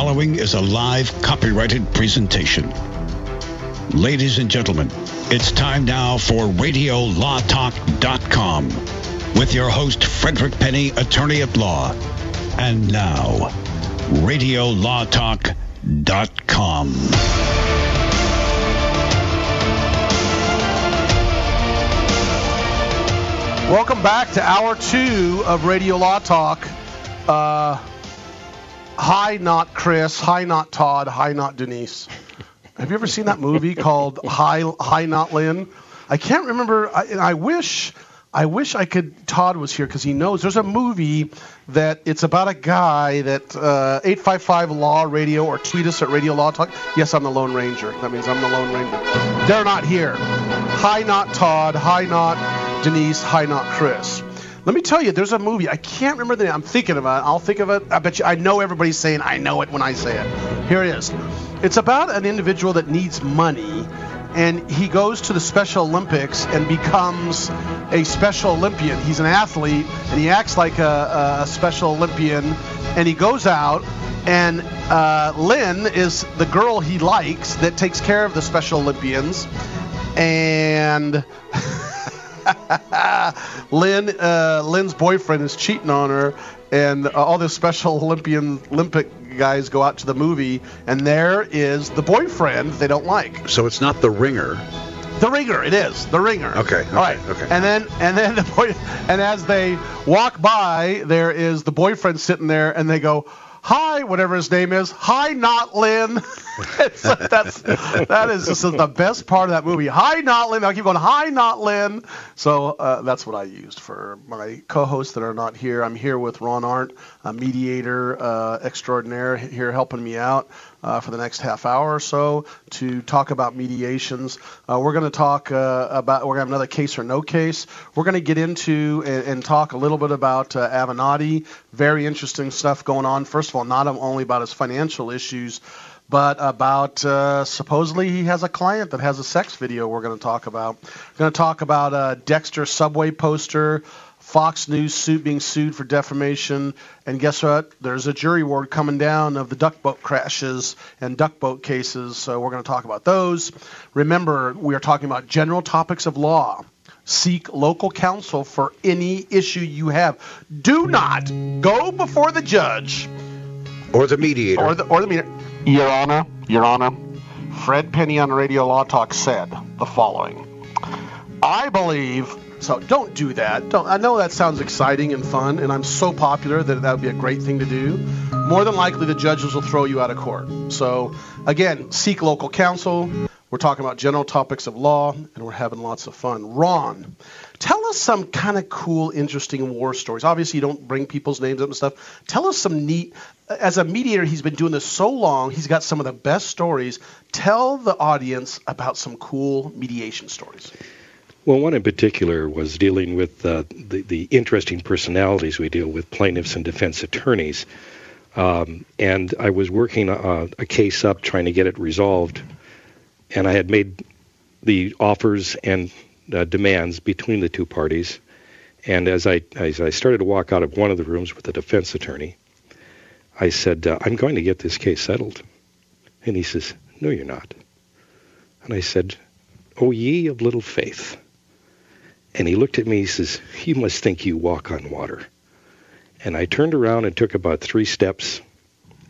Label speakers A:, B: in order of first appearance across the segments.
A: following is a live copyrighted presentation. Ladies and gentlemen, it's time now for RadioLawTalk.com with your host, Frederick Penney, attorney at law. And now, RadioLawTalk.com.
B: Welcome back to hour two of Radio Law Talk. Uh, hi, not Chris. Hi, not Todd. Hi, not Denise. Have you ever seen that movie called Hi, Hi, not Lynn? I can't remember. I, I wish, I wish I could. Todd was here because he knows. There's a movie that it's about a guy that uh, 855 Law Radio or tweet us at Radio Law Talk. Yes, I'm the Lone Ranger. That means I'm the Lone Ranger. They're not here. Hi, not Todd. Hi, not Denise. Hi, not Chris. Let me tell you, there's a movie. I can't remember the name. I'm thinking of it. I'll think of it. I bet you. I know everybody's saying I know it when I say it. Here it is. It's about an individual that needs money, and he goes to the Special Olympics and becomes a Special Olympian. He's an athlete, and he acts like a, a Special Olympian, and he goes out. And uh, Lynn is the girl he likes that takes care of the Special Olympians, and Lynn, uh, Lynn's boyfriend is cheating on her, and uh, all the Special Olympian Olympic guys go out to the movie, and there is the boyfriend they don't like.
C: So it's not the ringer.
B: The ringer, it is the ringer.
C: Okay, okay,
B: all right.
C: okay.
B: And then, and then the boy, and as they walk by, there is the boyfriend sitting there, and they go, "Hi, whatever his name is. Hi, not Lynn." That's that is just the best part of that movie. Hi, not Lynn. I keep going. Hi, not Lynn. So uh, that's what I used for my co-hosts that are not here. I'm here with Ron Arendt, a mediator uh, extraordinaire, here helping me out uh, for the next half hour or so to talk about mediations. Uh, we're going to talk uh, about, we're going to have another case or no case. We're going to get into and, and talk a little bit about uh, Avenatti. Very interesting stuff going on. First of all, not only about his financial issues, but about uh, supposedly he has a client that has a sex video we're going to talk about. We're going to talk about a Dexter subway poster. Fox News suit being sued for defamation, and guess what? There's a jury award coming down of the duck boat crashes and duck boat cases, so we're going to talk about those. Remember, we are talking about general topics of law. Seek local counsel for any issue you have. Do not go before the judge
C: Or the mediator.
B: or the or the meter. Your Honor, Your Honor, Fred Penney on Radio Law Talk said the following. I believe so. Don't do that. Don't. I know that sounds exciting and fun, and I'm so popular that that would be a great thing to do. More than likely, the judges will throw you out of court. So again, seek local counsel. We're talking about general topics of law, and we're having lots of fun. Ron, tell us some kind of cool, interesting war stories. Obviously, you don't bring people's names up and stuff. Tell us some neat. As a mediator, he's been doing this so long. He's got some of the best stories. Tell the audience about some cool mediation stories.
D: Well, one in particular was dealing with uh, the, the interesting personalities we deal with, plaintiffs and defense attorneys. Um, and I was working uh, a case up, trying to get it resolved, and I had made the offers and uh, demands between the two parties. And as I as I started to walk out of one of the rooms with the defense attorney, I said, uh, "I'm going to get this case settled." And he says, "No, you're not." And I said, "O ye of little faith." And he looked at me. He says, "You must think you walk on water." And I turned around and took about three steps,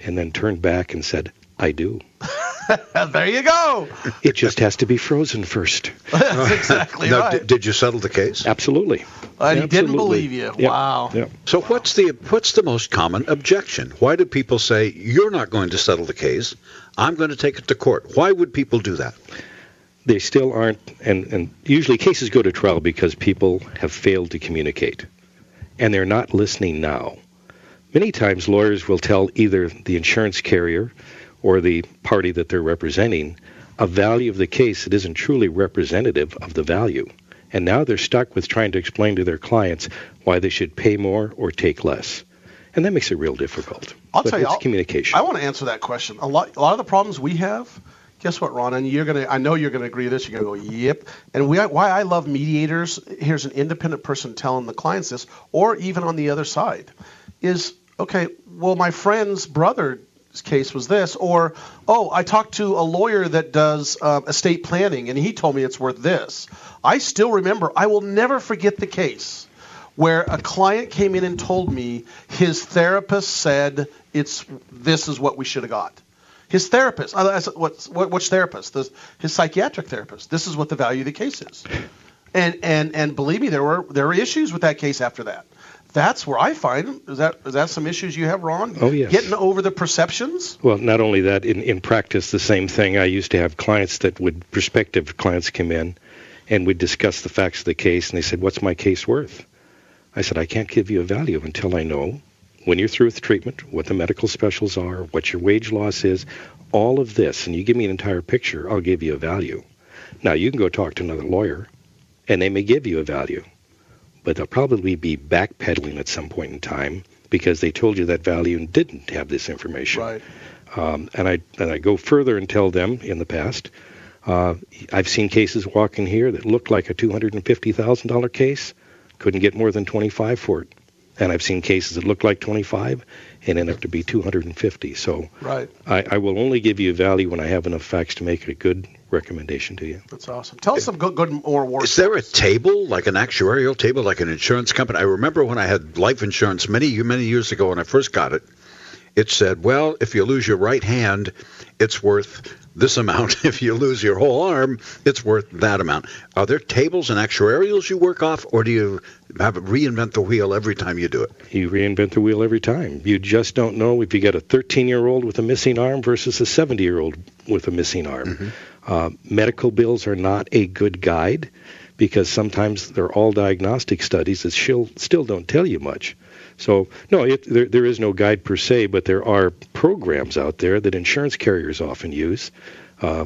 D: and then turned back and said, "I do."
B: there you go.
D: It just has to be frozen first.
B: That's exactly
C: Now,
B: right.
C: d- did you settle the case?
D: Absolutely.
B: and he didn't
D: Absolutely.
B: believe you.
D: Yeah,
B: Wow.
D: yeah.
C: So what's the what's the most common objection? Why do people say you're not going to settle the case? I'm going to take it to court. Why would people do that?
D: They still aren't, and, and usually cases go to trial because people have failed to communicate, and they're not listening now. Many times, lawyers will tell either the insurance carrier or the party that they're representing a value of the case that isn't truly representative of the value. And now they're stuck with trying to explain to their clients why they should pay more or take less. And that makes it real difficult.
B: I'll
D: But
B: tell you,
D: it's
B: I'll-
D: communication.
B: I want to answer that question. A lot, a lot of the problems we have. Guess what, Ron? And you're gonna. I know you're gonna agree with this. You're gonna go, yep. And we, why I love mediators. Here's an independent person telling the clients this, or even on the other side, is okay. Well, my friend's brother case was this, or oh, I talked to a lawyer that does um, estate planning, and he told me it's worth this. I still remember. I will never forget the case where a client came in and told me his therapist said it's this is what we should have got. His therapist, uh, I said, what, what, which therapist? The, his psychiatric therapist. This is what the value of the case is. And and and believe me, there were there were issues with that case after that. That's where I find is that is that some issues you have, Ron?
D: Oh yes.
B: Getting over the perceptions.
D: Well, not only that, in in practice, the same thing. I used to have clients that would prospective clients come in, and we'd discuss the facts of the case, and they said, "What's my case worth?" I said, "I can't give you a value until I know when you're through with treatment, what the medical specials are, what your wage loss is, all of this, and you give me an entire picture, I'll give you a value. Now you can go talk to another lawyer, and they may give you a value, but they'll probably be backpedaling at some point in time because they told you that value and didn't have this information.
B: Right.
D: Um, and I and I go further and tell them in the past, uh, I've seen cases walk in here that looked like a two hundred and fifty thousand dollar case, couldn't get more than twenty five for it, and I've seen cases that look like twenty five and end up to be two hundred and fifty. So
B: Right.
D: I, I will only give you a value when I have enough facts to make a good recommendation to you.
B: That's awesome. Tell us some good, good or war.
C: Is there a table, like an actuarial table, like an insurance company? I remember when I had life insurance many, many years ago when I first got it, it said, well, if you lose your right hand, it's worth this amount. If you lose your whole arm, it's worth that amount. Are there tables and actuarials you work off, or do you have to reinvent the wheel every time you do it?
D: You reinvent the wheel every time. You just don't know if you got a 13 year old with a missing arm versus a 70 year old with a missing arm. Uh, medical bills are not a good guide because sometimes they're all diagnostic studies that still, still don't tell you much. So, no, it, there, there is no guide per se, but there are programs out there that insurance carriers often use. Uh,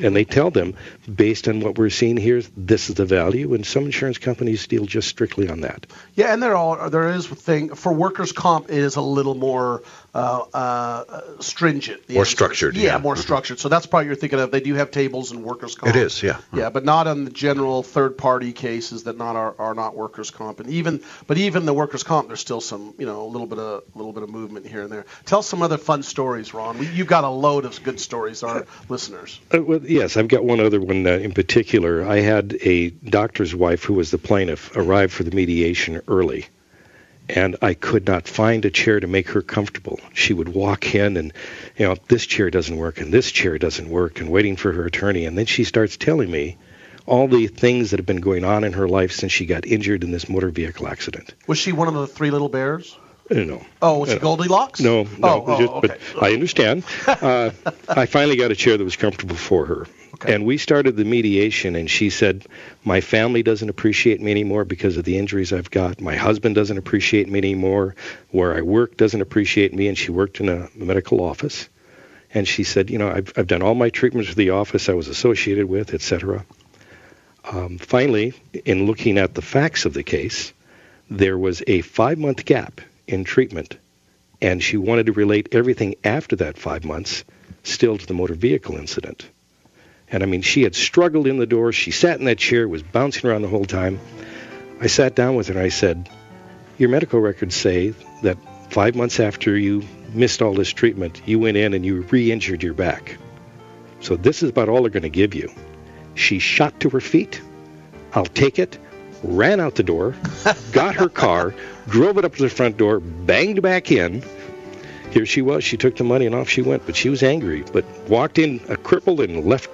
D: and they tell them, based on what we're seeing here, this is the value. And some insurance companies deal just strictly on that.
B: Yeah, and there all there is thing for workers' comp. It is a little more uh, uh, stringent,
C: More structured,
B: Yeah,
C: yeah.
B: more structured. So that's probably you're thinking of. They do have tables and workers' comp.
C: It is, yeah.
B: Yeah, but not on the general third-party cases that not are, are not workers' comp. And even but even the workers' comp, there's still some you know a little bit of a little bit of movement here and there. Tell some other fun stories, Ron. We, you've got a load of good stories, our listeners.
D: Uh, well, yes, I've got one other one uh, in particular. I had a doctor's wife who was the plaintiff arrive for the mediation early, and I could not find a chair to make her comfortable. She would walk in and, you know, this chair doesn't work and this chair doesn't work, and waiting for her attorney, and then she starts telling me all the things that have been going on in her life since she got injured in this motor vehicle accident.
B: Was she one of the three little bears?
D: Don't know.
B: Oh, was she
D: Uh,
B: Goldilocks?
D: No, no.
B: Oh, oh, okay.
D: But I understand. Uh, I finally got a chair that was comfortable for her.
B: Okay.
D: And we started the mediation, and she said, My family doesn't appreciate me anymore because of the injuries I've got. My husband doesn't appreciate me anymore. Where I work doesn't appreciate me. And she worked in a medical office. And she said, You know, I've, I've done all my treatments for the office I was associated with, et cetera. Um, finally, in looking at the facts of the case, there was a five month gap in treatment, and she wanted to relate everything after that five months still to the motor vehicle incident. And I mean, she had struggled in the door. She sat in that chair, was bouncing around the whole time. I sat down with her and I said, Your medical records say that five months after you missed all this treatment, you went in and you re injured your back. So this is about all they're going to give you. She shot to her feet. I'll take it. Ran out the door, got her car, drove it up to the front door, banged back in. Here she was. She took the money and off she went. But she was angry. But walked in a crippled and left.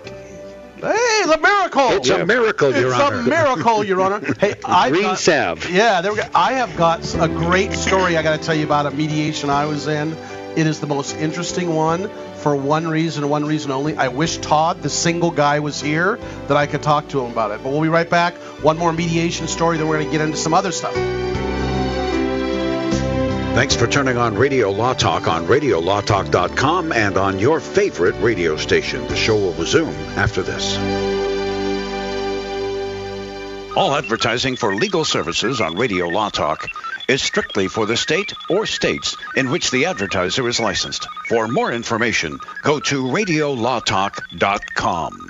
B: Hey, the miracle!
C: It's a miracle, Your
B: it's
C: Honor.
B: It's a miracle, Your Honor. Hey, I
D: Green salve.
B: Yeah, there we go. I have got a great story I got to tell you about a mediation I was in. It is the most interesting one for one reason, one reason only. I wish Todd, the single guy, was here that I could talk to him about it. But we'll be right back. One more mediation story, then we're going to get into some other stuff.
C: Thanks for turning on Radio Law Talk on RadioLawTalk.com and on your favorite radio station. The show will resume after this.
A: All advertising for legal services on Radio Law Talk is strictly for the state or states in which the advertiser is licensed. For more information, go to radiolawtalk.com.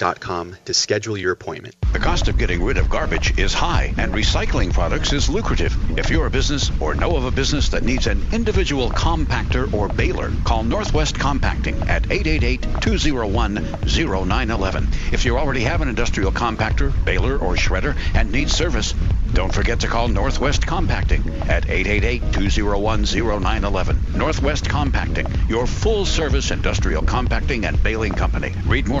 E: to schedule your appointment.
C: The cost of getting rid of garbage is high, and recycling products is lucrative. If you're a business or know of a business that needs an individual compactor or baler, call Northwest Compacting at 888-201-0911. If you already have an industrial compactor, baler, or shredder and need service, don't forget to call Northwest Compacting at 888-201-0911. Northwest Compacting, your full-service industrial compacting and baling company. Read more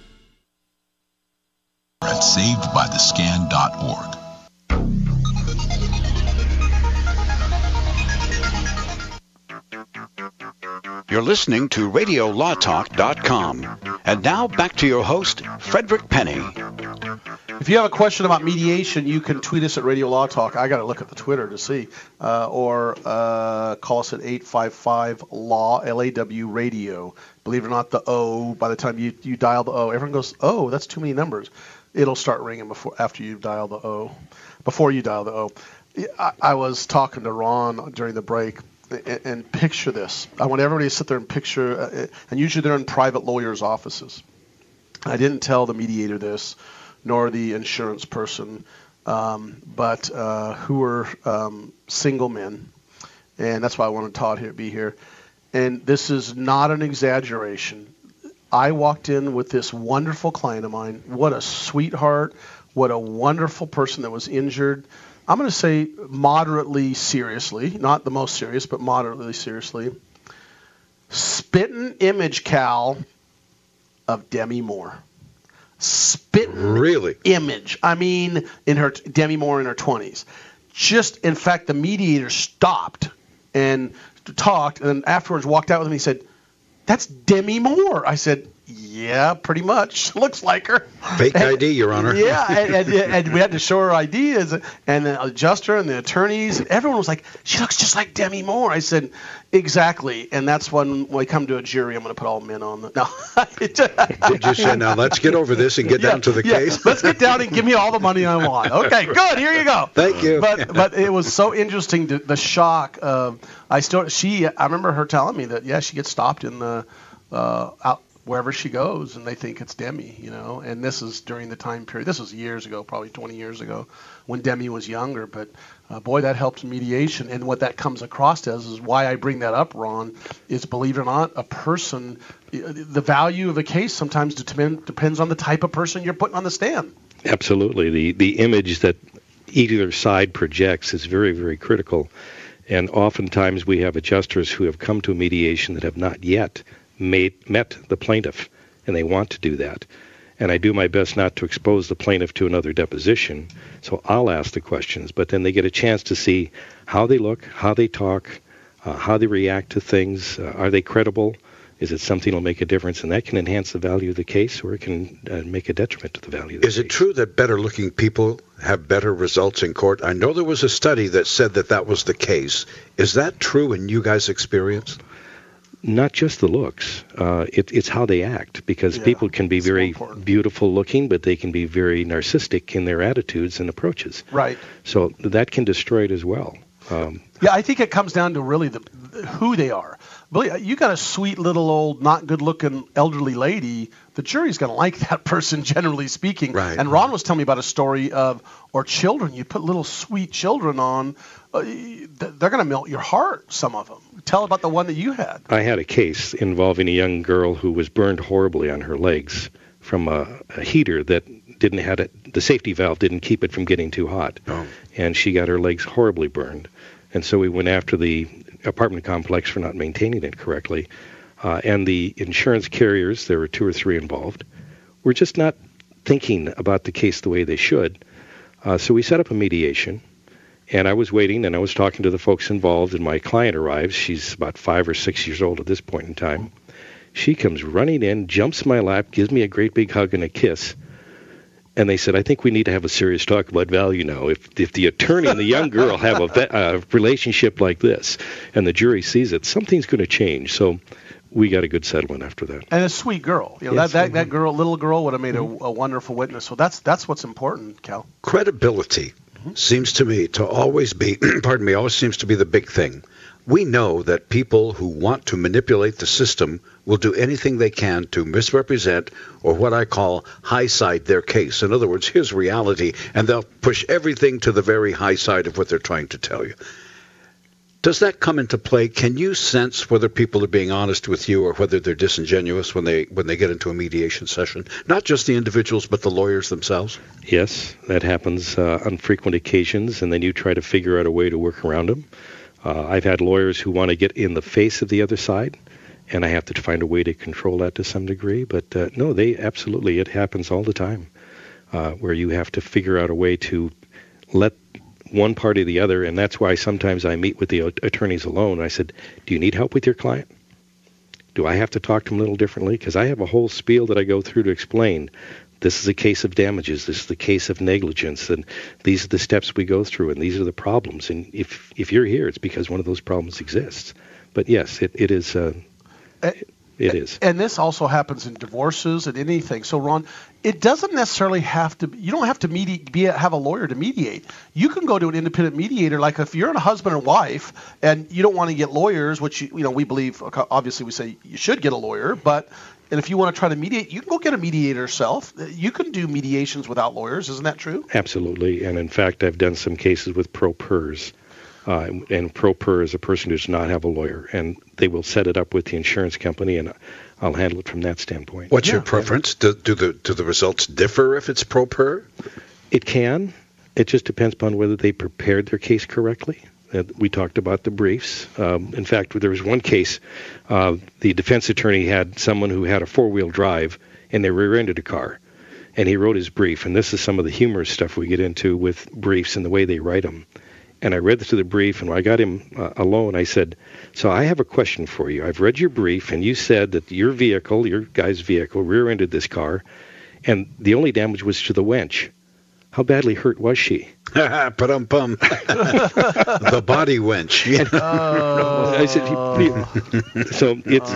F: at savedbythescan.org.
C: You're listening to RadioLawTalk.com. And now back to your host, Frederick Penney.
B: If you have a question about mediation, you can tweet us at Radio Law Talk. I got to look at the Twitter to see, uh, or uh, call us at 855 Law L A W Radio. Believe it or not, the O. By the time you you dial the O, everyone goes, "Oh, that's too many numbers." It'll start ringing before after you dial the O. Before you dial the O, I, I was talking to Ron during the break, and, and, picture this. I want everybody to sit there and picture, uh, and usually they're in private lawyers' offices. I didn't tell the mediator this, nor the insurance person, um, but uh, who were um, single men, and that's why I wanted Todd here to be here. And this is not an exaggeration I walked in with this wonderful client of mine. What a sweetheart. What a wonderful person that was injured. I'm going to say moderately seriously, not the most serious, but moderately seriously. Spitting image, Cal, of Demi Moore. Spitting
C: really
B: image. I mean, in her Demi Moore in her 20s. Just in fact, the mediator stopped and talked, and afterwards walked out with him. And he said, "That's Demi Moore." I said, yeah, pretty much. Looks like her.
C: Fake and, ID, Your Honor.
B: Yeah, and, and, and, we had to show her ID as, and the adjuster and the attorneys, and everyone was like, she looks just like Demi Moore. I said, exactly. And that's when, when we come to a jury, I'm going to put all men on the. No.
C: Did you say, now let's get over this and get
B: yeah,
C: down to the
B: yeah,
C: case?
B: let's get down and give me all the money I want. Okay, good. Here you go.
C: Thank you.
B: But but it was so interesting, to, the shock of, I still, she, I remember her telling me that, yeah, she gets stopped in the, uh, out wherever she goes and they think it's Demi, you know. And this is during the time period. This was years ago, probably 20 years ago, when Demi was younger. But uh, boy, that helped mediation. And what that comes across as is why I bring that up, Ron, is believe it or not, a person, the value of a case sometimes depend, depends on the type of person you're putting on the stand.
D: Absolutely. The the image that either side projects is very very critical. And oftentimes we have adjusters who have come to mediation that have not yet made, met the plaintiff, and they want to do that. And I do my best not to expose the plaintiff to another deposition, so I'll ask the questions. But then they get a chance to see how they look, how they talk, uh, how they react to things. Uh, are they credible? Is it something that'll make a difference? And that can enhance the value of the case, or it can uh, make a detriment to the value of the
C: Is
D: case.
C: it true that better looking people have better results in court? I know there was a study that said that that was the case. Is that true in you guys' experience?
D: Not just the looks. Uh, it, it's how they act because yeah, people can be very beautiful looking, but they can be very narcissistic in their attitudes and approaches.
B: Right.
D: So that can destroy it as well. Um,
B: yeah, I think it comes down to really the who they are. Billy, you got a sweet little old, not good-looking elderly lady. The jury's going to like that person, generally speaking.
C: Right.
B: And Ron was telling me about a story of, or children. You put little sweet children on, uh, they're going to melt your heart. Some of them. Tell about the one that you had.
D: I had a case involving a young girl who was burned horribly on her legs from a, a heater that didn't had it. The safety valve didn't keep it from getting too hot,
C: oh.
D: and she got her legs horribly burned. And so we went after the apartment complex for not maintaining it correctly. Uh, and the insurance carriers, there were two or three involved, were just not thinking about the case the way they should. Uh, so we set up a mediation, and I was waiting and I was talking to the folks involved, and my client arrives. She's about five or six years old at this point in time. She comes running in, jumps my lap, gives me a great big hug and a kiss and they said, I think we need to have a serious talk about value now. If if the attorney and the young girl have a, a relationship like this, and the jury sees it, something's going to change. So we got a good settlement after that.
B: And a sweet girl. You know, yes, that, that, that girl, little girl, would have made mm-hmm. a, a, wonderful witness. So that's that's what's important, Cal.
C: Credibility seems to me to always be, pardon me, always seems to be the big thing. We know that people who want to manipulate the system will do anything they can to misrepresent or what I call high side their case. In other words, here's reality, and they'll push everything to the very high side of what they're trying to tell you. Does that come into play? Can you sense whether people are being honest with you or whether they're disingenuous when they when they get into a mediation session? Not just the individuals, but the lawyers themselves.
D: Yes, that happens uh, on frequent occasions, and then you try to figure out a way to work around them. Uh, I've had lawyers who want to get in the face of the other side, and I have to find a way to control that to some degree. But uh, no, they absolutely it happens all the time, uh, where you have to figure out a way to let one party or the other, and that's why sometimes I meet with the attorneys alone. I said, "Do you need help with your client? Do I have to talk to them a little differently? Because I have a whole spiel that I go through to explain this is a case of damages. This is the case of negligence, and these are the steps we go through, and these are the problems. And if if you're here, it's because one of those problems exists. But yes, it, it is. Uh, it is.
B: And this also happens in divorces and anything. So, Ron, it doesn't necessarily have to. You don't have to be a, have a lawyer to mediate. You can go to an independent mediator. Like if you're a husband and wife, and you don't want to get lawyers, which you, you know we believe. Obviously, we say you should get a lawyer, but and if you want to try to mediate, you can go get a mediator yourself. You can do mediations without lawyers. Isn't that true?
D: Absolutely. And in fact, I've done some cases with pro pers. Uh, and pro per is a person who does not have a lawyer, and they will set it up with the insurance company, and I'll handle it from that standpoint.
G: What's your preference? Do, do the do the results differ if it's pro per?
D: It can. It just depends upon whether they prepared their case correctly. Uh, we talked about the briefs. Um, in fact, there was one case. Uh, the defense attorney had someone who had a four-wheel drive, and they rear-ended a car, and he wrote his brief. And this is some of the humorous stuff we get into with briefs and the way they write them. And I read through the brief, and when I got him uh, alone, I said, "So I have a question for you. I've read your brief, and you said that your vehicle, your guy's vehicle, rear-ended this car, and the only damage was to the winch." How badly hurt was she?
G: Pum pum. the body wench. Yeah.
D: Oh. I said, so it's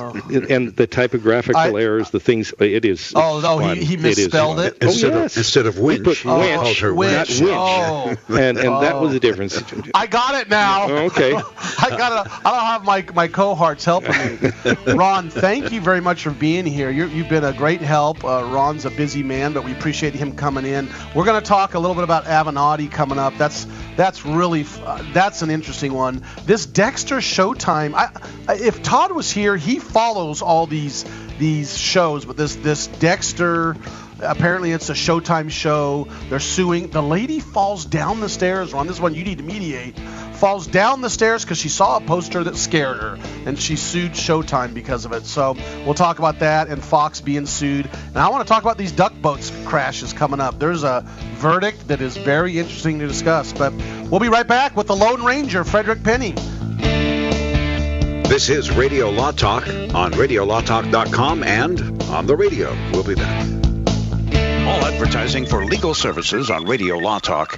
D: and the typographical I, errors, the things. It is.
B: Oh no, he, he misspelled it.
G: it. Instead, oh, yes. of, instead of winch, he
D: oh, called her winch. winch. Oh. And and oh. that was the difference.
B: I got it now.
D: Okay.
B: I got it. I don't have my my cohorts helping me. Ron, thank you very much for being here. you have been a great help. Uh, Ron's a busy man, but we appreciate him coming in. We're going to talk a little bit about Avenatti coming up. That's that's really uh, that's an interesting one. This Dexter Showtime. I, if Todd was here, he follows all these these shows, but this this Dexter. Apparently, it's a Showtime show. They're suing. The lady falls down the stairs. Ron, this one you need to mediate falls down the stairs because she saw a poster that scared her, and she sued Showtime because of it. So we'll talk about that and Fox being sued. And I want to talk about these duck boats crashes coming up. There's a verdict that is very interesting to discuss. But we'll be right back with the Lone Ranger, Frederick Penney.
C: This is Radio Law Talk on RadioLawTalk.com and on the radio. We'll be back. All advertising for legal services on Radio Law Talk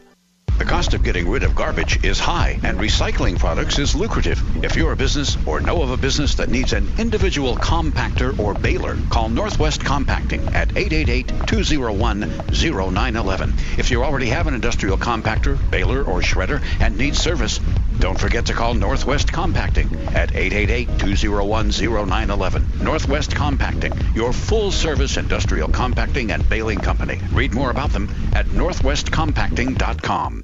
C: The cost of getting rid of garbage is high, and recycling products is lucrative. If you're a business or know of a business that needs an individual compactor or baler, call Northwest Compacting at 888-201-0911. If you already have an industrial compactor, baler, or shredder and need service, don't forget to call Northwest Compacting at 888-201-0911. Northwest Compacting, your full-service industrial compacting and baling company. Read more about them at northwestcompacting.com.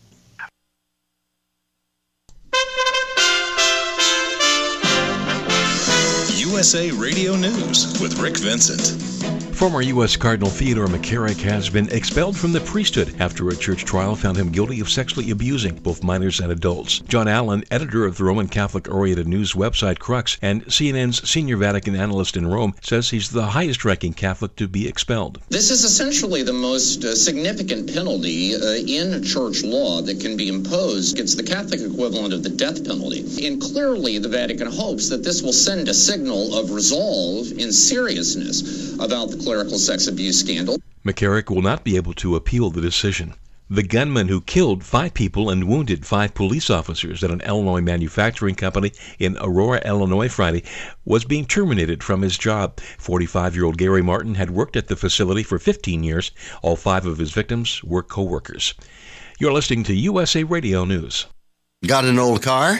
H: USA Radio News with Rick Vincent.
I: Former U.S. Cardinal Theodore McCarrick has been expelled from the priesthood after a church trial found him guilty of sexually abusing both minors and adults. John Allen, editor of the Roman Catholic oriented news website Crux and CNN's senior Vatican analyst in Rome, says he's the highest ranking Catholic to be expelled.
J: This is essentially the most uh, significant penalty uh, in church law that can be imposed. It's the Catholic equivalent of the death penalty. And clearly, the Vatican hopes that this will send a signal of resolve and seriousness about the clerical sex abuse scandal.
I: McCarrick will not be able to appeal the decision. The gunman who killed five people and wounded five police officers at an Illinois manufacturing company in Aurora, Illinois Friday was being terminated from his job. 45 year old Gary Martin had worked at the facility for 15 years. All five of his victims were co workers. You're listening to USA Radio News.
K: Got an old car?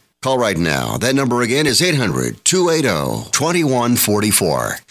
K: Call right now. That number again is 800 280 2144.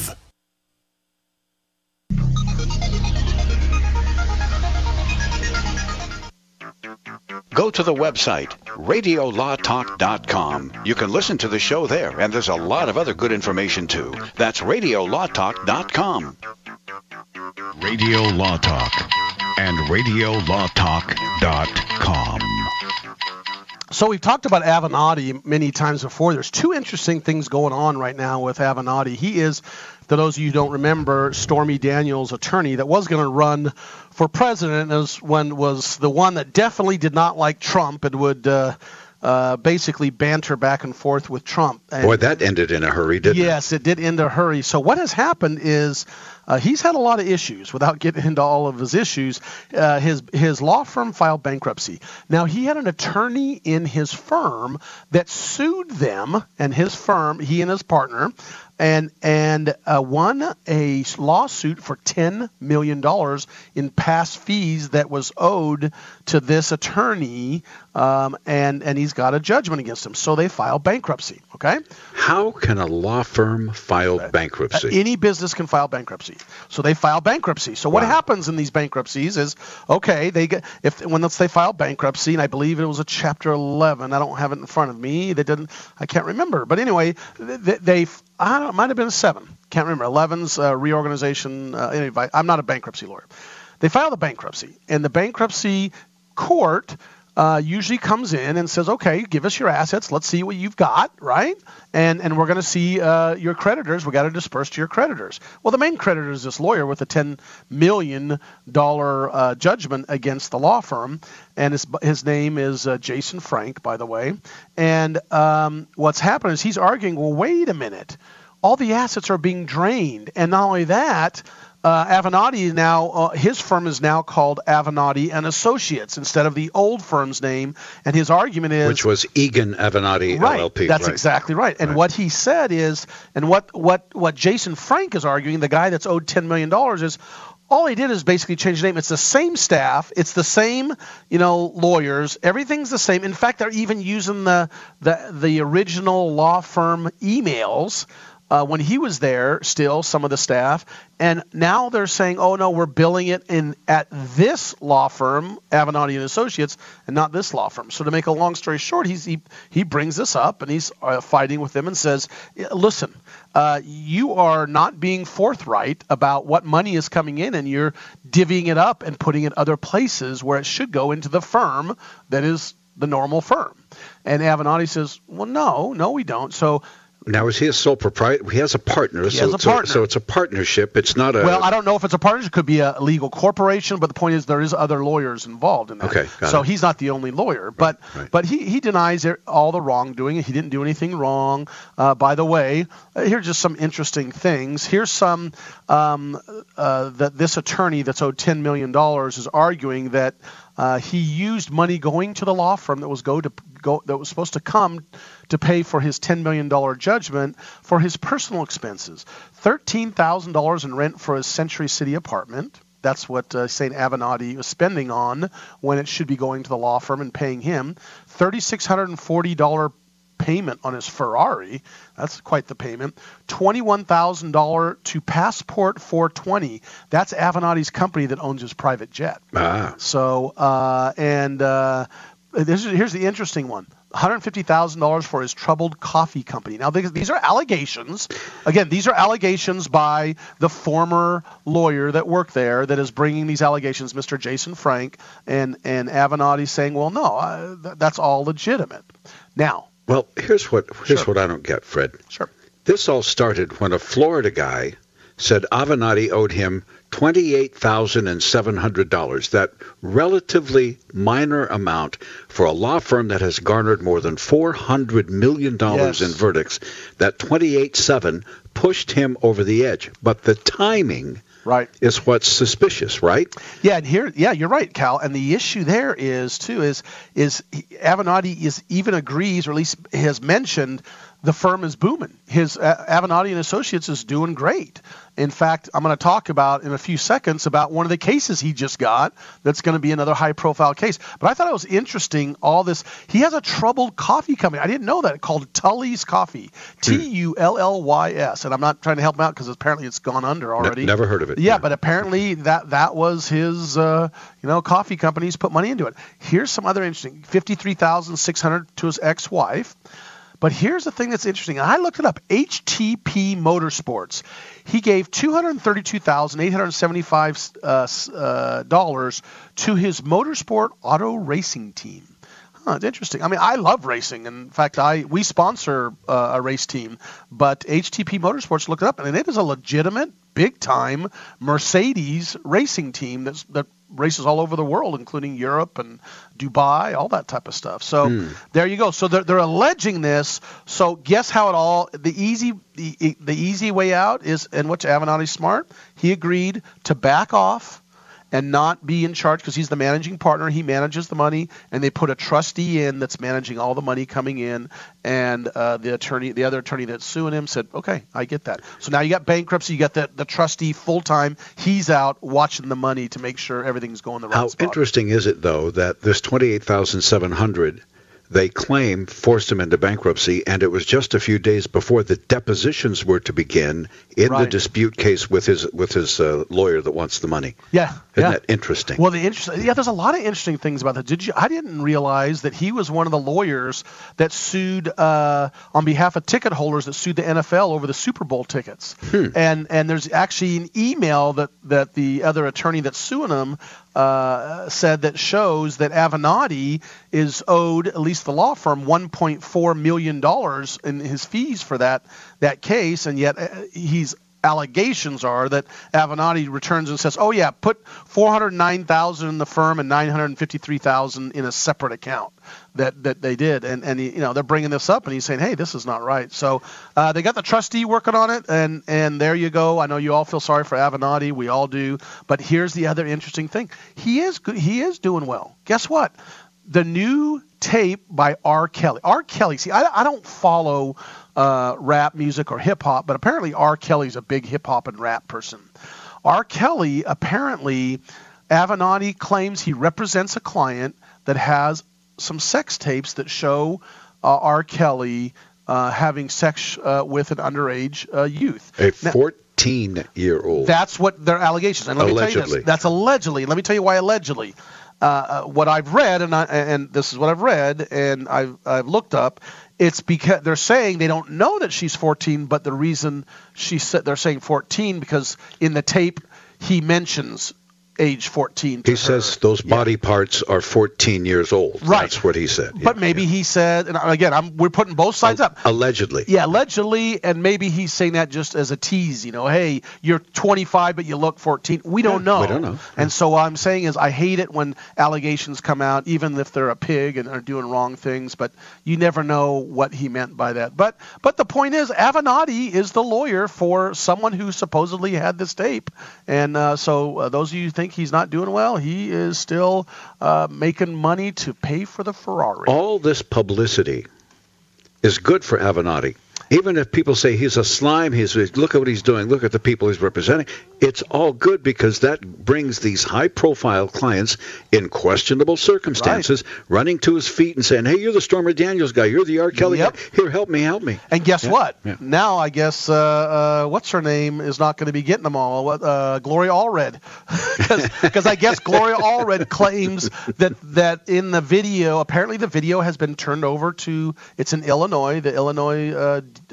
A: Go to the website, radiolawtalk.com. You can listen to the show there, and there's a lot of other good information too. That's radiolawtalk.com.
L: Radio Law Talk and radiolawtalk.com.
B: So we've talked about Avenatti many times before. There's two interesting things going on right now with Avenatti. He is, to those of you who don't remember, Stormy Daniels' attorney that was going to run for president as when was the one that definitely did not like Trump and would uh, uh, basically banter back and forth with Trump. And
C: Boy, that ended in a hurry, didn't it?
B: yes, it did end in a hurry. So what has happened is uh, he's had a lot of issues. Without getting into all of his issues, uh, his his law firm filed bankruptcy. Now he had an attorney in his firm that sued them and his firm, he and his partner, and and uh, won a lawsuit for ten million dollars in past fees that was owed to this attorney, um, and and he's got a judgment against him. So they filed bankruptcy. Okay.
C: How can a law firm file bankruptcy?
B: Uh, any business can file bankruptcy. So they file bankruptcy. So what happens in these bankruptcies is okay, they get if when they file bankruptcy, and I believe it was a Chapter 11. I don't have it in front of me. They didn't. I can't remember. But anyway, they, they I don't. It might have been a seven. Can't remember. 11's uh, reorganization. Uh, anyway, I'm not a bankruptcy lawyer. They filed a bankruptcy, and the bankruptcy court uh, usually comes in and says, "Okay, give us your assets. Let's see what you've got, right? And and we're going to see uh, your creditors. We got to disperse to your creditors. Well, the main creditor is this lawyer with a ten million dollar uh, judgment against the law firm, and his his name is uh, Jason Frank, by the way. And um, what's happened is he's arguing, well, wait a minute, all the assets are being drained, and not only that uh, Avenatti now uh, his firm is now called Avenatti and Associates instead of the old firm's name, and his argument is
C: which was Eagan Avenatti
B: right,
C: LLP.
B: That's
C: right.
B: exactly right. And
C: Right.
B: what he said is, and what what what Jason Frank is arguing, the guy that's owed ten million dollars is. All he did is basically change the name. It's the same staff. It's the same, you know, lawyers. Everything's the same. In fact, they're even using the the, the original law firm emails uh, when he was there, still some of the staff, and now they're saying, "Oh no, we're billing it in at this law firm, Avenatti and Associates, and not this law firm." So to make a long story short, he he brings this up and he's uh, fighting with them and says, "Listen, uh, you are not being forthright about what money is coming in, and you're divvying it up and putting it other places where it should go into the firm that is." The normal firm. And Avenatti says, Well, no, no, we don't. So
C: now is he a sole proprietor? He has a partner.
B: He
C: so,
B: has a partner.
C: So, so, it's a partnership. It's not a.
B: Well, I don't know if it's a partnership. It could be a legal corporation, but the point is there is other lawyers involved in that.
C: Okay.
B: so
C: it.
B: he's not the only lawyer, but
C: right.
B: but he, he denies all the wrongdoing. He didn't do anything wrong. Uh, by the way, uh, here's just some interesting things. Here's some um, uh, that this attorney that's owed ten million dollars is arguing that uh, he used money going to the law firm that was go to go that was supposed to come to pay for his $10 million judgment for his personal expenses. $13,000 in rent for his Century City apartment. That's what uh, St. Avenatti was spending on when it should be going to the law firm and paying him. $3,640 payment on his Ferrari. That's quite the payment. $21,000 to Passport 420. That's Avenatti's company that owns his private jet.
C: Ah.
B: So, uh, and uh, here's the interesting one. $150,000 for his troubled coffee company. Now, these are allegations. Again, these are allegations by the former lawyer that worked there that is bringing these allegations, Mr. Jason Frank, and, and Avenatti saying, well, no, uh, th- that's all legitimate. Now,
C: well, here's what here's
B: Sure.
C: what I don't get, Fred.
B: Sure.
C: This all started when a Florida guy said Avenatti owed him twenty-eight thousand and seven hundred dollars. That relatively minor amount for a law firm that has garnered more than four hundred million dollars
B: Yes.
C: in verdicts. That twenty-eight seven pushed him over the edge. But the timing
B: right.
C: is what's suspicious, right?
B: Yeah, and here, yeah, you're right, Cal. And the issue there is too is is Avenatti is even agrees, or at least has mentioned, the firm is booming. His uh, Avenatti and Associates is doing great. In fact, I'm going to talk about in a few seconds about one of the cases he just got. That's going to be another high-profile case. But I thought it was interesting. All this, he has a troubled coffee company. I didn't know that called Tully's Coffee, T-U-L-L-Y-S. And I'm not trying to help him out because apparently it's gone under already.
C: never heard of it.
B: Yeah, but apparently that that was his uh, you know coffee companies put money into it. Here's some other interesting: fifty-three thousand six hundred to his ex-wife. But here's the thing that's interesting. I looked it up. HTP Motorsports. He gave two hundred thirty-two thousand eight hundred seventy-five uh, uh, dollars to his motorsport auto racing team. Huh, it's interesting. I mean, I love racing. In fact, I we sponsor uh, a race team, but HTP Motorsports looked it up, and it is a legitimate, big time Mercedes racing team that's, that races all over the world, including Europe and Dubai, all that type of stuff. So
C: Hmm.
B: there you go. So they're, they're alleging this. So guess how it all the easy the, the easy way out is, and which Avenatti's smart. He agreed to back off and not be in charge because he's the managing partner. He manages the money, and they put a trustee in that's managing all the money coming in. And uh, the attorney, the other attorney that's suing him, said, "Okay, I get that." So now you got bankruptcy. You got the the trustee full time. He's out watching the money to make sure everything's going the right
C: How
B: spot.
C: interesting is it, though, that this twenty-eight thousand seven hundred they claim forced him into bankruptcy, and it was just a few days before the depositions were to begin in the dispute case with his with his uh, lawyer that wants the money.
B: Yeah,
C: Isn't
B: yeah.
C: that interesting?
B: Well, the interesting, yeah, there's a lot of interesting things about that. Did you? I didn't realize that he was one of the lawyers that sued uh, on behalf of ticket holders that sued the NFL over the Super Bowl tickets. And and there's actually an email that that the other attorney that's suing him uh, said that shows that Avenatti is owed at least the law firm 1.4 million dollars in his fees for that that case, and yet uh, he's allegations are that Avenatti returns and says, "Oh yeah, put 409,000 in the firm and 953,000 in a separate account." That that they did, and and you know they're bringing this up, and he's saying, "Hey, this is not right." So uh, they got the trustee working on it, and and there you go. I know you all feel sorry for Avenatti, we all do, but here's the other interesting thing: he is he is doing well. Guess what? The new tape by R. Kelly. R. Kelly. See, I, I don't follow uh, rap music or hip hop, but apparently R. Kelly's a big hip hop and rap person. R. Kelly apparently, Avenatti claims he represents a client that has some sex tapes that show uh, R. Kelly uh, having sex uh, with an underage uh, youth.
C: A
B: Now-
C: 14 year old.
B: that's what their allegations. And let me tell you
C: Allegedly.
B: this. That's allegedly. Let me tell you why allegedly. Uh, uh, what I've read, and I, and this is what I've read, and I've I've looked up. It's because they're saying they don't know that she's 14, but the reason she said they're saying 14 because in the tape he mentions age 14. To
C: He
B: her.
C: says those body parts are 14 years old.
B: Right.
C: That's what he said.
B: but maybe he said, and again, I'm we're putting both sides up.
C: Allegedly.
B: Yeah, allegedly, and maybe he's saying that just as a tease. You know, hey, you're 25, but you look 14. We don't know.
C: we don't know.
B: And so what I'm saying is, I hate it when allegations come out, even if they're a pig and are doing wrong things. But you never know what he meant by that. But but the point is, Avenatti is the lawyer for someone who supposedly had this tape. And uh, so uh, those of you think he's not doing well, he is still uh, making money to pay for the Ferrari.
C: All this publicity is good for Avenatti. Even if people say he's a slime, he's look at what he's doing, look at the people he's representing. It's all good because that brings these high-profile clients in questionable circumstances running to his feet and saying, "Hey, you're the Stormy Daniels guy. You're the R. Kelly
B: Yep.
C: guy. Here, help me, help me."
B: And guess
C: Yeah,
B: what?
C: yeah.
B: Now I guess uh, uh, what's her name is not going to be getting them all. What, Uh, Gloria Allred, because I guess Gloria Allred claims that that in the video, apparently the video has been turned over to it's in Illinois, the Illinois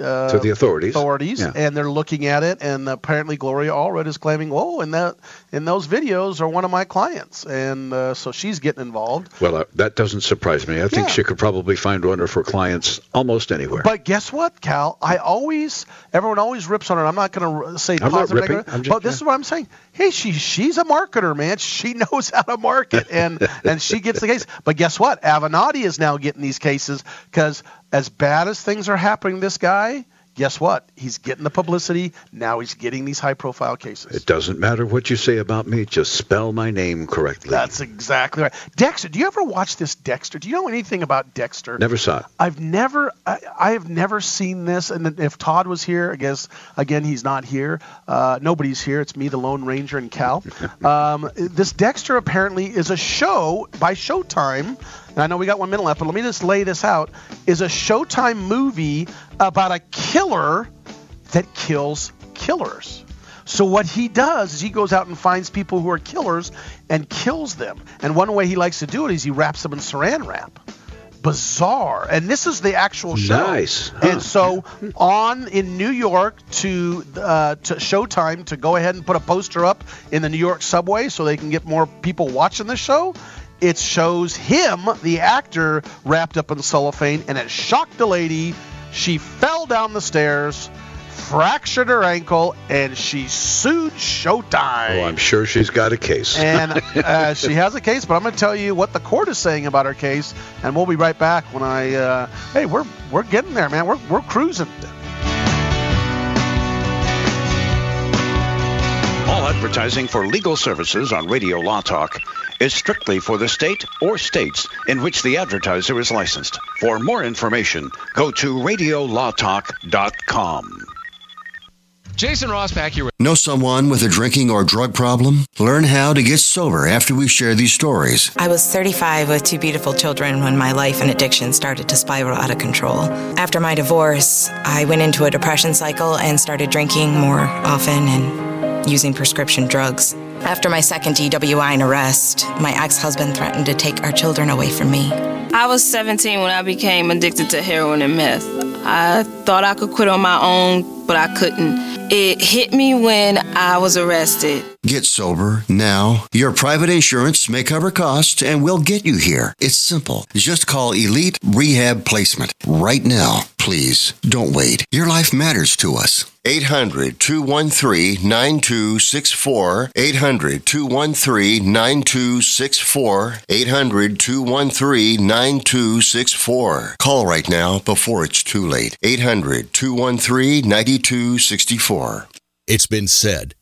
B: uh,
C: To the authorities.
B: authorities,
C: Yeah.
B: and they're looking at it, and apparently Gloria Allred is claiming, "Whoa, and that in those videos are one of my clients," and uh, so she's getting involved.
C: Well, uh, that doesn't surprise me. I think she could probably find one of her clients almost anywhere.
B: But guess what, Cal? I always, everyone always rips on her. I'm not going to say
C: I'm
B: positive, negative, but this is what I'm saying. Hey, she she's a marketer, man. She knows how to market, and and she gets the case. But guess what? Avenatti is now getting these cases because as bad as things are happening, this guy. Guess what? He's getting the publicity. Now he's getting these high-profile cases.
C: it doesn't matter what you say about me. Just spell my name correctly.
B: That's exactly right. Dexter, do you ever watch this Dexter? Do you know anything about Dexter?
C: Never saw it.
B: I've never, I, I have never seen this. And if Todd was here, I guess again he's not here. Uh, nobody's here. It's me, the Lone Ranger, and Cal. Um, this Dexter apparently is a show by Showtime. And I know we got one minute left, but let me just lay this out. Is a Showtime movie about a killer that kills killers. So what he does is he goes out and finds people who are killers and kills them. And one way he likes to do it is he wraps them in saran wrap. Bizarre. And this is the actual show.
C: Nice.
B: And so on in New York to uh, to Showtime to go ahead and put a poster up in the New York subway so they can get more people watching the show. It shows him, the actor, wrapped up in cellophane, and it shocked the lady. She fell down the stairs, fractured her ankle, and she sued Showtime.
C: Oh, I'm sure she's got a case.
B: And uh, she has a case, but I'm going to tell you what the court is saying about her case, and we'll be right back when I. Uh, hey, we're we're getting there, man. We're we're cruising.
A: All advertising for legal services on Radio Law Talk is strictly for the state or states in which the advertiser is licensed. For more information, go to radiolawtalk.com.
M: Jason Ross back here with
K: Know someone with a drinking or drug problem? Learn how to get sober after we share these stories.
N: I was 35 with two beautiful children when my life and addiction started to spiral out of control. After my divorce, I went into a depression cycle and started drinking more often and using prescription drugs. After my second DWI and arrest, my ex husband threatened to take our children away from me.
O: I was 17 when I became addicted to heroin and meth. I thought I could quit on my own, but I couldn't. It hit me when I was arrested.
K: Get sober now. Your private insurance may cover costs and we'll get you here. It's simple. Just call Elite Rehab Placement right now. Please don't wait. Your life matters to us. 800 213 9264. 800 213 9264. 800 213 9264. Call right now before it's too late. 800 213 9264.
P: It's been said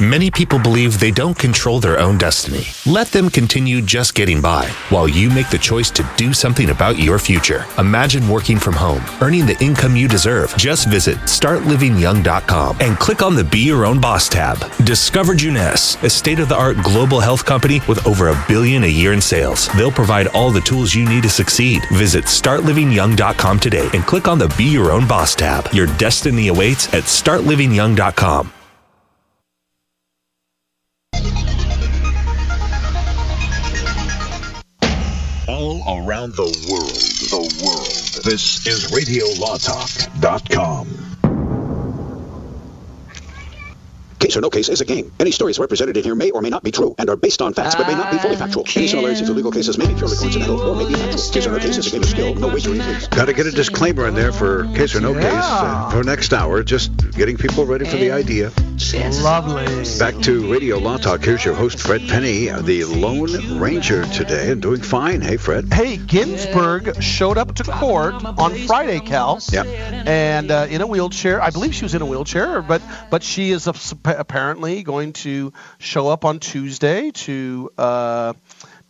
Q: Many people believe they don't control their own destiny. Let them continue just getting by while you make the choice to do something about your future. Imagine working from home, earning the income you deserve. Just visit startlivingyoung.com and click on the Be Your Own Boss tab. Discover Juness, a state of the art global health company with over a billion a year in sales. They'll provide all the tools you need to succeed. Visit startlivingyoung.com today and click on the Be Your Own Boss tab. Your destiny awaits at startlivingyoung.com.
R: All around the world, the world. This is RadioLawTalk.com.
A: Case or no case is a game. Any stories represented in here may or may not be true and are based on facts but may not be fully factual. Any similarities to legal cases may be purely coincidental or may be factual. Case or no case is a game of skill. No wagering please.
C: Got to get a disclaimer in there for case or no case uh, for next hour. Just getting people ready for the idea.
B: Lovely.
C: Back to Radio Law Talk. Here's your host, Fred Penney, the Lone Ranger today, and doing fine. Hey, Fred.
B: Hey, Ginsburg showed up to court on Friday, Cal.
C: Yeah.
B: And uh, in a wheelchair. I believe she was in a wheelchair, but but she is a, apparently going to show up on Tuesday to uh,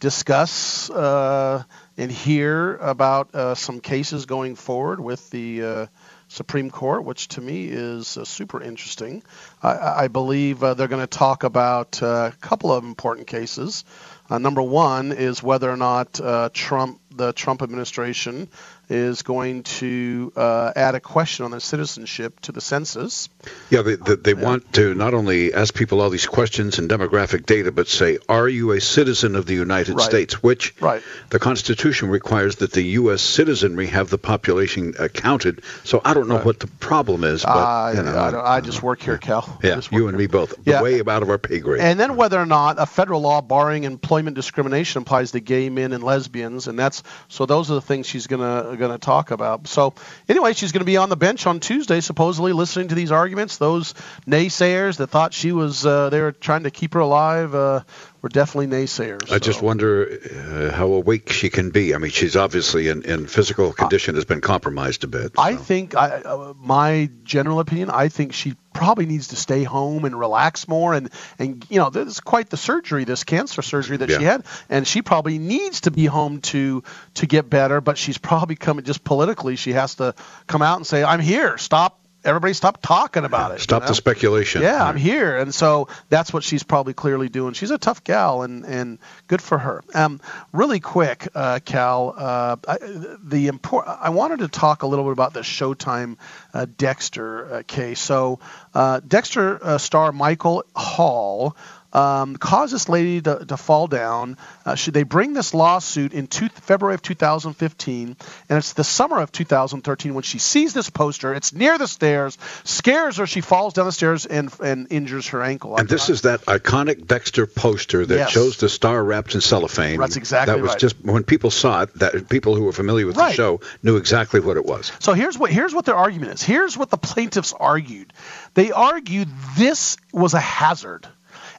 B: discuss uh, and hear about uh, some cases going forward with the uh, Supreme Court, which to me is uh, super interesting. I, I believe uh, they're going to talk about a couple of important cases. Uh, number one is whether or not uh, Trump, the Trump administration, is going to uh, add a question on their citizenship to the census.
C: Yeah, they, they, they want to not only ask people all these questions and demographic data, but say, are you a citizen of the United
B: Right.
C: States? Which
B: Right.
C: the Constitution requires that the U.S. citizenry have the population uh, counted. So I don't know what the problem is, but
B: I,
C: you know,
B: I, don't- I just work here, Cal.
C: yeah, you and me both.
B: Yeah.
C: Way out of our pay grade.
B: And then whether or not a federal law barring employment discrimination applies to gay men and lesbians, and that's so those are the things she's gonna gonna talk about. So anyway, she's gonna be on the bench on Tuesday, supposedly listening to these arguments. Those naysayers that thought she was uh, they were trying to keep her alive uh, were definitely naysayers.
C: I just wonder uh, how awake she can be. I mean, she's obviously in, in physical condition has been compromised a bit.
B: I think I, uh, my general opinion, I think she probably needs to stay home and relax more. And and you know, this is quite the surgery, this cancer surgery that she had, and she probably needs to be home to to get better. But she's probably coming just politically. She has to come out and say, "I'm here. Stop." Everybody stop talking about it.
C: Stop
B: you
C: the speculation.
B: Yeah, I'm here, and so that's what she's probably clearly doing. She's a tough gal, and and good for her. Um, really quick, uh, Cal, uh, I, the import. I wanted to talk a little bit about the Showtime uh, Dexter uh, case. So uh, Dexter uh, star Michael Hall. Um, caused this lady to, to fall down. Uh, should they bring this lawsuit in two, February of 2015, and it's the summer of 2013 when she sees this poster. It's near the stairs, scares her. She falls down the stairs and and injures her ankle.
C: And this is that iconic Dexter poster that
B: Yes.
C: shows the star wrapped in cellophane.
B: That's exactly
C: That was
B: right.
C: just when people saw it. That people who were familiar with
B: Right.
C: the show knew exactly what it was.
B: So here's what here's what their argument is. Here's what the plaintiffs argued. They argued this was a hazard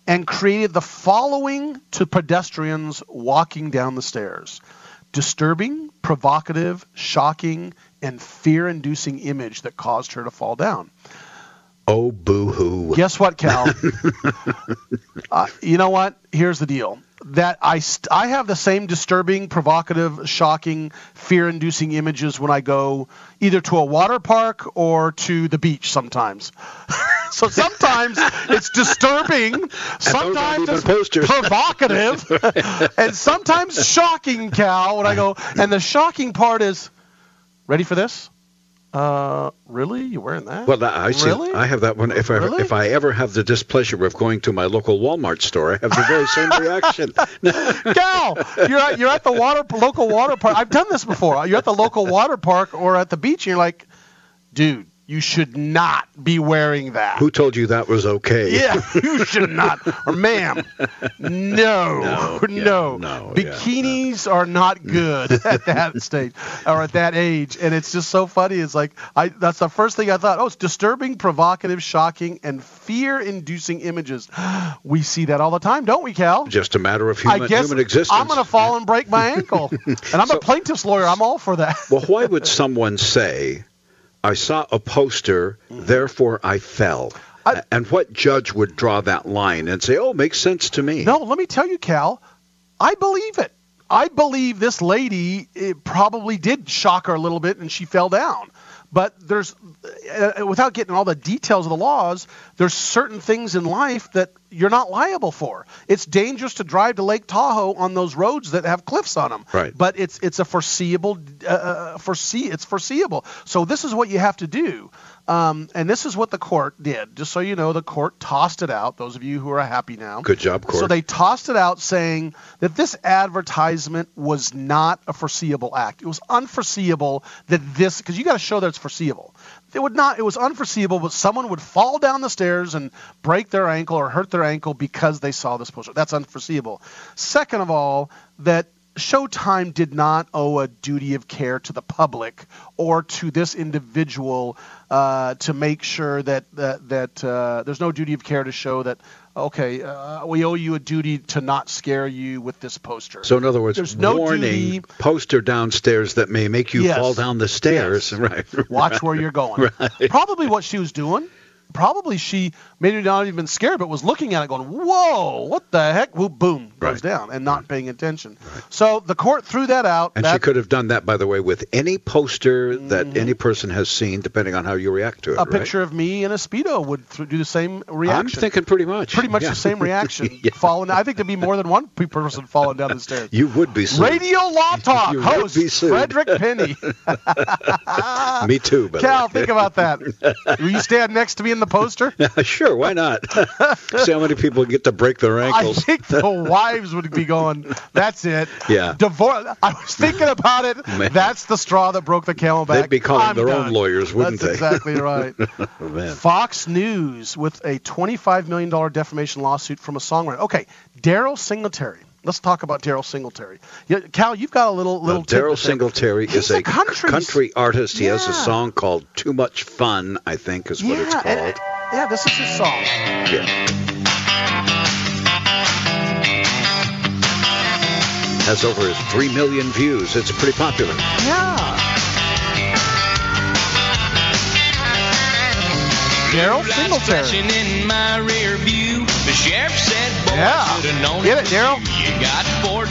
B: and created the following to pedestrians walking down the stairs. Disturbing, provocative, shocking, and fear-inducing image that caused her to fall down.
C: Oh, boo hoo.
B: Guess what, Cal? uh, you know what? Here's the deal. That I st- I have the same disturbing, provocative, shocking, fear-inducing images when I go either to a water park or to the beach. Sometimes, so sometimes it's disturbing, sometimes it's
C: posters.
B: provocative, and sometimes shocking, Cal. When I go, and the shocking part is, ready for this? Uh, really? You wearing that?
C: Well, that- I see.
B: Really?
C: I have that one. If I
B: Really?
C: if I ever have the displeasure of going to my local Walmart store, I have the very same reaction.
B: Cal, you're at, you're at the water local water park. I've done this before. You're at the local water park or at the beach, and you're like, dude, you should not be wearing that.
C: Who told you that was okay?
B: Yeah, you should not. Or ma'am, no, no,
C: no,
B: Bikinis are not good at that stage or at that age, and it's just so funny. It's like I that's the first thing I thought. Oh, it's disturbing, provocative, shocking, and fear-inducing images. We see that all the time, don't we, Cal?
C: Just a matter of human,
B: I guess
C: human existence.
B: I'm going to fall and break my ankle, and I'm a plaintiff's lawyer. I'm all for that.
C: well, why would someone say, "I saw a poster,
B: Mm-hmm.
C: therefore I fell"? and what judge would draw that line and say, "Oh, makes sense to me"?
B: No, let me tell you, Cal, I believe it. I believe this lady it probably did shock her a little bit and she fell down. But there's, uh, without getting all the details of the laws, there's certain things in life that you're not liable for. It's dangerous to drive to Lake Tahoe on those roads that have cliffs on them.
C: Right.
B: But it's it's a foreseeable, uh, uh, foresee it's foreseeable. So this is what you have to do. Um, and this is what the court did. Just so you know, the court tossed it out. Those of you who are happy now.
C: Good job, court.
B: So they tossed it out saying that this advertisement was not a foreseeable act. It was unforeseeable that this because you got to show that it's foreseeable. It would not. It was unforeseeable, but someone would fall down the stairs and break their ankle or hurt their ankle because they saw this poster. That's unforeseeable. Second of all, that Showtime did not owe a duty of care to the public or to this individual uh, to make sure that that, that uh, there's no duty of care to show that okay uh, we owe you a duty to not scare you with this poster.
C: So in other words,
B: there's no
C: warning
B: duty.
C: poster downstairs that may make you
B: Yes.
C: fall down the stairs. Right.
B: Watch where you're going.
C: Right.
B: Probably what she was doing. Probably she maybe not even scared, but was looking at it, going, "Whoa, what the heck?" Whoop, boom, goes down, and not paying attention. So the court threw that out.
C: And
B: That-
C: she could have done that, by the way, with any poster that any person has seen, depending on how you react to it.
B: Mm-hmm. a
C: right?
B: picture of me in a speedo would th- do the same reaction.
C: I'm thinking pretty much.
B: pretty much
C: Yeah.
B: the same reaction. Falling. I think there'd be more than one person falling down the stairs.
C: You would be sued.
B: Radio Law Talk
C: You
B: host. Frederick Penney.
C: Me too, but
B: Cal, think about that. Will you stand next to me in the poster?
C: sure, why not? See how many people get to break their ankles.
B: I think the wives would be going, that's it.
C: Yeah.
B: Divorce. I was thinking about it.
C: Man.
B: That's the straw that broke the camel back.
C: They'd be calling
B: I'm
C: their
B: done.
C: own lawyers, wouldn't
B: That's
C: they?
B: That's exactly right.
C: Oh, man.
B: Fox News with a $25 million defamation lawsuit from a songwriter. Okay, Daryle Singletary. Let's talk about Daryle Singletary. Yeah, Cal, you've got a little little.
C: Now,
B: Daryle.
C: Singletary is a
B: a country-
C: country artist. He has a song called "Too Much Fun," I think is what it's called.
B: and- yeah, this is his song.
C: Yeah. Has over three million views. It's pretty popular.
B: Yeah. Daryle Singletary.
S: In my rear view. The sheriff said, boy,
B: Yeah.
S: I should have known
B: Get it,
S: was
B: Daryl.
S: you. You got 14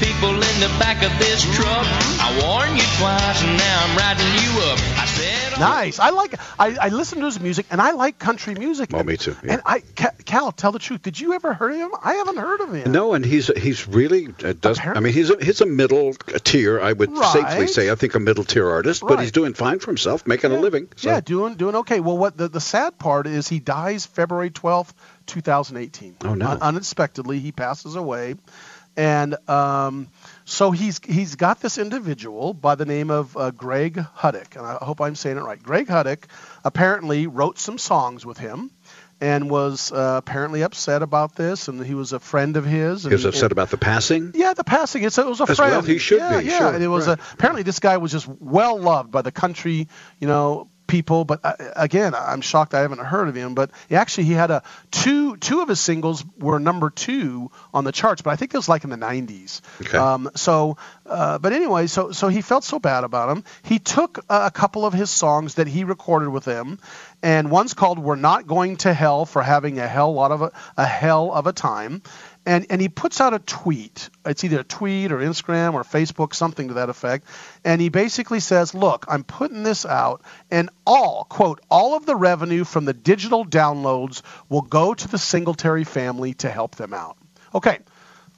S: people in the back of this truck. I warned you twice, and now I'm riding you up. I said,
B: Nice. I like. I, I listen to his music, and I like country music.
C: Oh, me too. yeah.
B: And I, Cal, tell the truth. Did you ever heard of him? I haven't heard of him.
C: No, and he's he's really uh, does. I mean, he's a, he's a middle tier. I would safely say. I think a middle tier artist, but he's doing fine for himself, making a living. So.
B: Yeah, doing doing okay. Well, what the, the sad part is he dies February twelfth, two thousand eighteen.
C: Oh, no.
B: Un- unexpectedly, he passes away, and um, so he's he's got this individual by the name of uh, Greg Huddick, and I hope I'm saying it right. Greg Huddick apparently wrote some songs with him. And was uh, apparently upset about this, and he was a friend of his. And,
C: He was upset
B: and-
C: about the passing.
B: yeah, the passing. It's, it was a
C: As
B: friend.
C: well he should
B: yeah,
C: be,
B: Yeah,
C: sure,
B: and it was
C: right.
B: a, apparently this guy was just well loved by the country, you know, people. But uh, again, I'm shocked I haven't heard of him. But he actually, he had a two two of his singles were number two on the charts, but I think it was like in the 90s.
C: Okay.
B: Um, so, uh, but anyway, so so he felt so bad about him. He took a, a couple of his songs that he recorded with him, and one's called "We're Not Going to Hell for Having a Hell Lot of a, a Hell of a Time." And, and he puts out a tweet. It's either a tweet or Instagram or Facebook, something to that effect. And he basically says, Look, I'm putting this out, and all, quote, all of the revenue from the digital downloads will go to the Singletary family to help them out. Okay,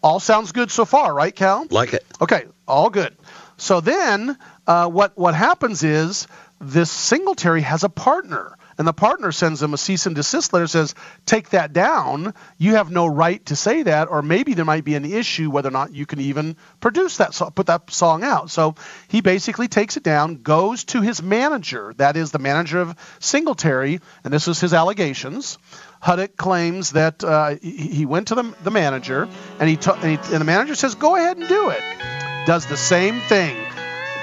B: all sounds good so far, right, Cal?
C: Like it.
B: Okay, all good. So then, uh, what what happens is this Singletary has a partner, and the partner sends him a cease and desist letter. Says, "Take that down. You have no right to say that, or maybe there might be an issue whether or not you can even produce that, so- put that song out." So he basically takes it down, goes to his manager, that is the manager of Singletary, and this is his allegations. Huddick claims that uh, he, went to the, the manager, and he, to, and he and the manager says, "Go ahead and do it." Does the same thing,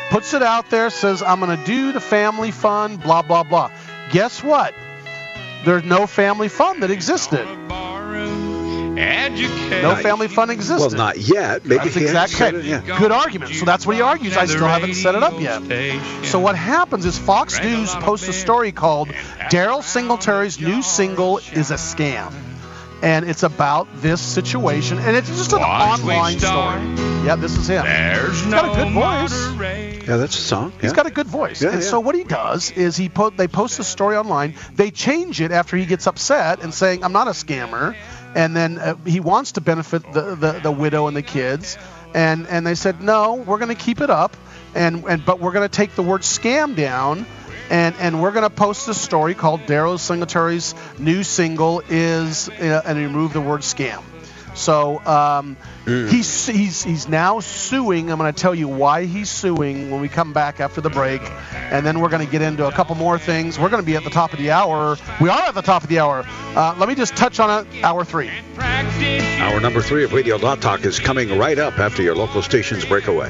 B: puts it out there, says, "I'm going to do the family fun," blah blah blah. Guess what? There's no family fun that existed. No family fun existed.
C: Well, not yet. Maybe
B: That's
C: he
B: exactly
C: said yeah.
B: good argument. So that's what he argues. I still haven't set it up yet. So what happens is Fox News posts a story called "Daryle Singletary's new single is a scam," and it's about this situation, and it's just an online story. Yeah, this is him.
S: There's
B: He's got a
S: no
B: good voice.
C: Yeah, that's a song.
B: He's
C: yeah.
B: got a good voice.
C: Yeah,
B: and
C: yeah.
B: so what he does is he po- they post a story online. They change it after he gets upset and saying, "I'm not a scammer." And then uh, he wants to benefit the, the, the widow and the kids. And and they said, "No, we're going to keep it up." And and but we're going to take the word scam down. And, and we're going to post a story called Daryle Singletary's new single is uh, and remove the word scam. So um, he's, he's he's now suing. I'm going to tell you why he's suing when we come back after the break, and then we're going to get into a couple more things. We're going to be at the top of the hour. We are at the top of the hour. Uh, let me just touch on it. Hour three.
C: Hour number three of Radio Law Talk is coming right up after your local station's breakaway.